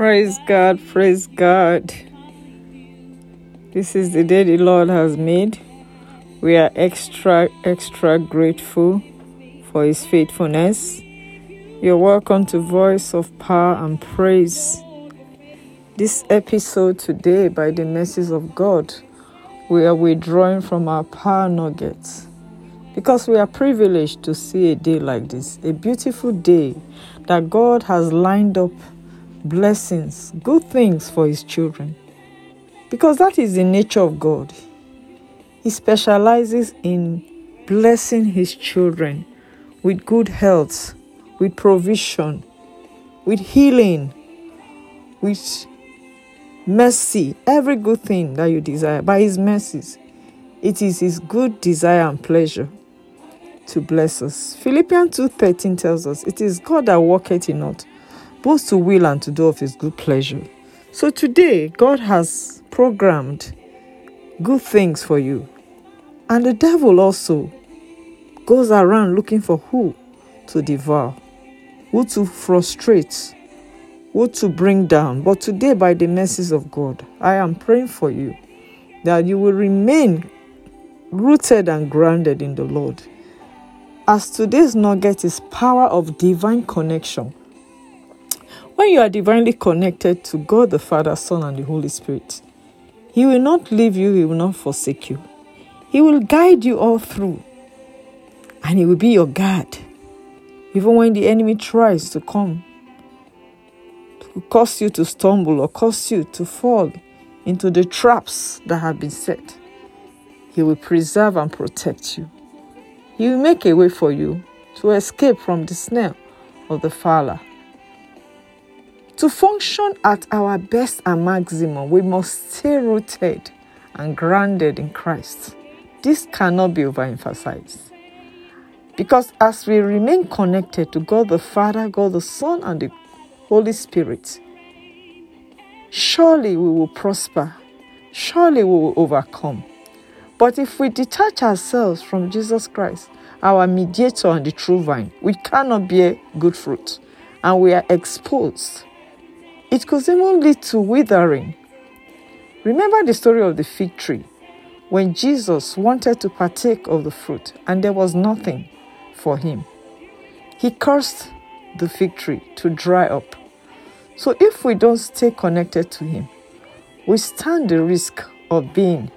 Praise God, praise God. This is the day the Lord has made. We are extra, extra grateful for His faithfulness. You're welcome to Voice of Power and Praise. This episode today, by the mercies of God, we are withdrawing from our power nuggets because we are privileged to see a day like this, a beautiful day that God has lined up blessings, good things for His children. Because that is the nature of God. He specializes in blessing His children with good health, with provision, with healing, with mercy, every good thing that you desire by His mercies. It is His good desire and pleasure to bless us. Philippians 2:13 tells us, "It is God that worketh in us, both to will and to do of His good pleasure." So today, God has programmed good things for you, and the devil also goes around looking for who to devour, who to frustrate, who to bring down. But today, by the mercies of God, I am praying for you that you will remain rooted and grounded in the Lord as today's nugget is power of divine connection. When you are divinely connected to God the Father, Son, and the Holy Spirit, He will not leave you, He will not forsake you. He will guide you all through, and He will be your guide. Even when the enemy tries to come to cause you to stumble or cause you to fall into the traps that have been set, He will preserve and protect you. He will make a way for you to escape from the snare of the fowler. To function at our best and maximum, we must stay rooted and grounded in Christ. This cannot be overemphasized. Because as we remain connected to God the Father, God the Son, and the Holy Spirit, surely we will prosper. Surely we will overcome. But if we detach ourselves from Jesus Christ, our mediator and the true vine, we cannot bear good fruit and we are exposed. It could even lead to withering. Remember the story of the fig tree when Jesus wanted to partake of the fruit and there was nothing for him. He cursed the fig tree to dry up. So if we don't stay connected to him, we stand the risk of being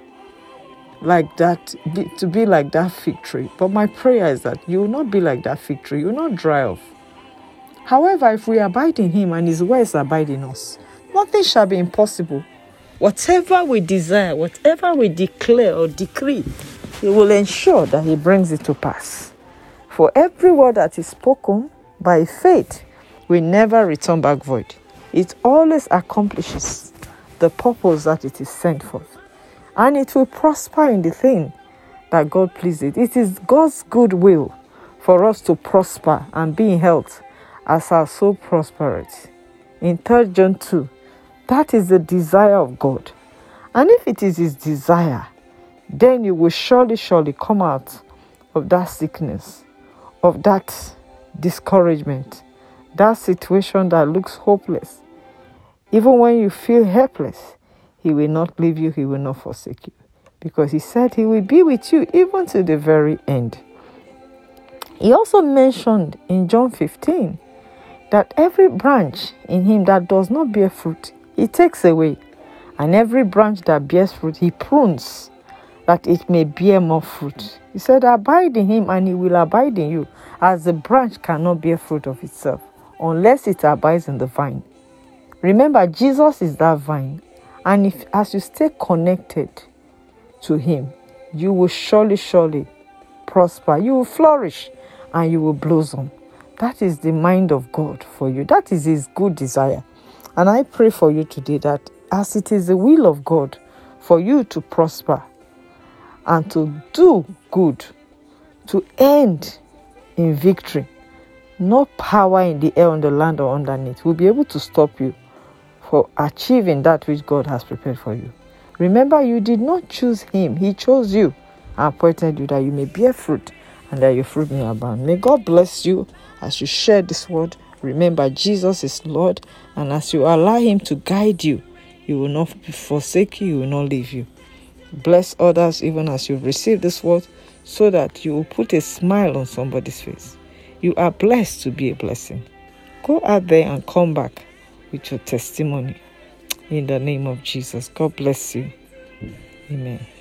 like that, be, to be like that fig tree. But my prayer is that you will not be like that fig tree, you will not dry off. However, if we abide in Him and His words abide in us, nothing shall be impossible. Whatever we desire, whatever we declare or decree, He will ensure that He brings it to pass. For every word that is spoken by faith will never return back void. It always accomplishes the purpose that it is sent for and it will prosper in the thing that God pleases. It is God's good will for us to prosper and be in health as our soul prospereth. In 3 John 2, that is the desire of God. And if it is His desire, then you will surely, surely come out of that sickness, of that discouragement, that situation that looks hopeless. Even when you feel helpless, he will not leave you, He will not forsake you. Because He said He will be with you even to the very end. He also mentioned in John 15 that every branch in Him that does not bear fruit, He takes away. And every branch that bears fruit, He prunes that it may bear more fruit. He said, Abide in Him and He will abide in you, as the branch cannot bear fruit of itself unless it abides in the vine. Remember, Jesus is that vine, and if as you stay connected to Him, you will surely, surely prosper. You will flourish and you will blossom. That is the mind of God for you. That is His good desire. And I pray for you today that as it is the will of God for you to prosper and to do good, to end in victory, no power in the air, on the land, or underneath will be able to stop you for achieving that which God has prepared for you. Remember, you did not choose Him, He chose you and appointed you that you may bear fruit and that your fruit may abound. May God bless you as you share this word Remember, Jesus is Lord, and as you allow Him to guide you, He will not forsake you, He will not leave you. Bless others even as you receive this word so that you will put a smile on somebody's face. You are blessed to be a blessing. Go out there and come back with your testimony. In the name of Jesus. God bless you. Amen.